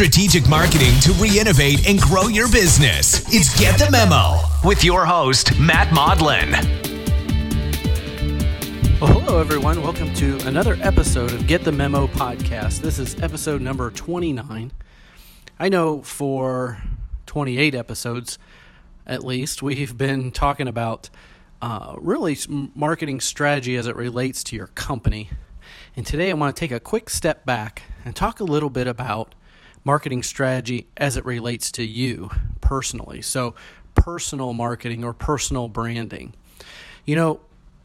Strategic marketing to re innovate and grow your business. It's Get the Memo with your host, Matt Mauldin. Well, hello, everyone. Welcome to another episode of Get the Memo podcast. This is episode number 29. I know for 28 episodes, at least, we've been talking about uh, really marketing strategy as it relates to your company. And today I want to take a quick step back and talk a little bit about marketing strategy as it relates to you personally. So, personal marketing or personal branding. You know,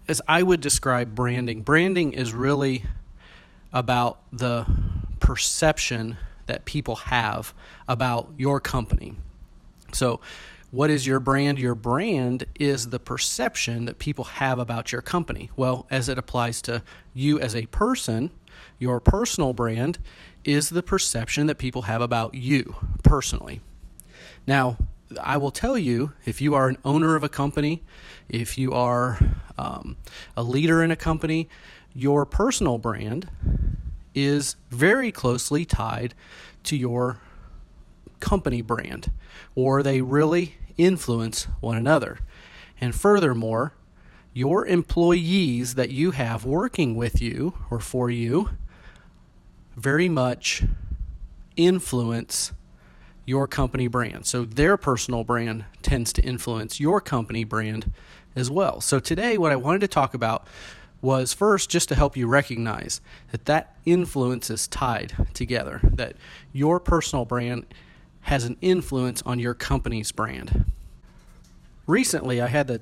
as I would describe branding, branding is really about the perception that people have about your company. So, what is your brand? Your brand is the perception that people have about your company. Well, as it applies to you as a person, your personal brand is the perception that people have about you personally. Now, I will tell you if you are an owner of a company, if you are um, a leader in a company, your personal brand is very closely tied to your company brand, or they really influence one another. And furthermore, your employees that you have working with you or for you very much influence your company brand. So their personal brand tends to influence your company brand as well. So today, what I wanted to talk about was first just to help you recognize that that influence is tied together, that your personal brand has an influence on your company's brand. Recently, I had the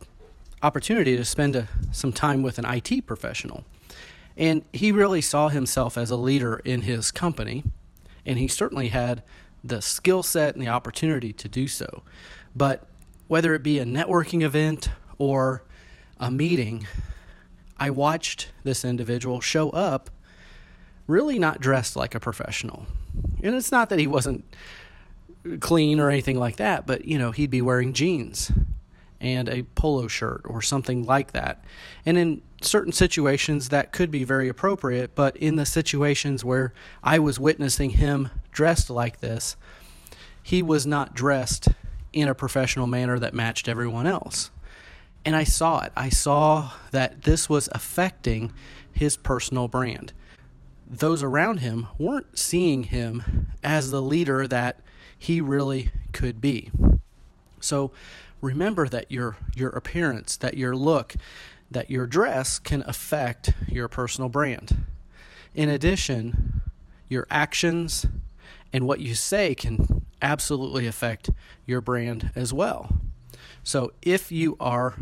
opportunity to spend a, some time with an IT professional. And he really saw himself as a leader in his company, and he certainly had the skill set and the opportunity to do so. But whether it be a networking event or a meeting, I watched this individual show up really not dressed like a professional. And it's not that he wasn't clean or anything like that, but you know, he'd be wearing jeans and a polo shirt or something like that. And in certain situations, that could be very appropriate, but in the situations where I was witnessing him dressed like this, he was not dressed in a professional manner that matched everyone else. And I saw it. I saw that this was affecting his personal brand. Those around him weren't seeing him as the leader that he really could be. So remember that your your appearance, that your look, that your dress can affect your personal brand. In addition, your actions and what you say can absolutely affect your brand as well. So if you are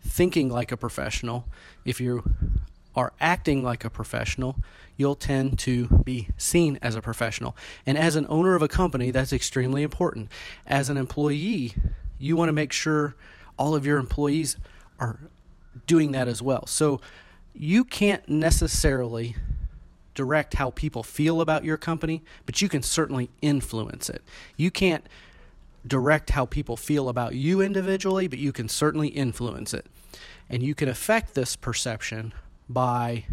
thinking like a professional, if you are acting like a professional, you'll tend to be seen as a professional. And as an owner of a company, that's extremely important. As an employee, you want to make sure all of your employees are doing that as well. So you can't necessarily direct how people feel about your company, but you can certainly influence it. You can't direct how people feel about you individually, but you can certainly influence it. And you can affect this perception by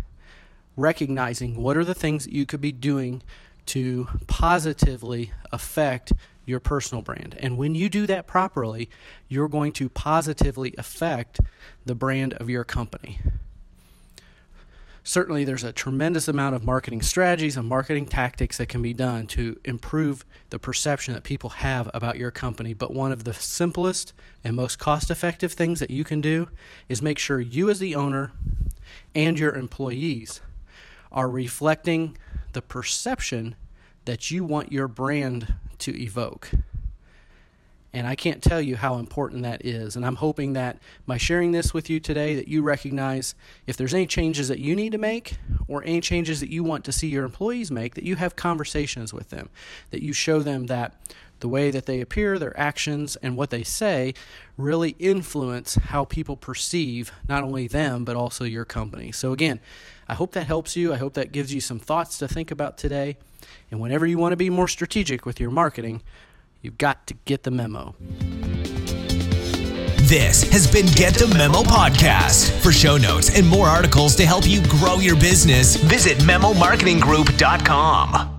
recognizing what are the things that you could be doing to positively affect your personal brand. And when you do that properly, you're going to positively affect the brand of your company. Certainly, there's a tremendous amount of marketing strategies and marketing tactics that can be done to improve the perception that people have about your company. But one of the simplest and most cost effective things that you can do is make sure you, as the owner, and your employees are reflecting the perception that you want your brand to evoke. And I can't tell you how important that is. And I'm hoping that by sharing this with you today that you recognize if there's any changes that you need to make or any changes that you want to see your employees make that you have conversations with them, that you show them that the way that they appear, their actions, and what they say really influence how people perceive not only them, but also your company. So, again, I hope that helps you. I hope that gives you some thoughts to think about today. And whenever you want to be more strategic with your marketing, you've got to get the memo. This has been Get the Memo Podcast. For show notes and more articles to help you grow your business, visit memomarketinggroup.com.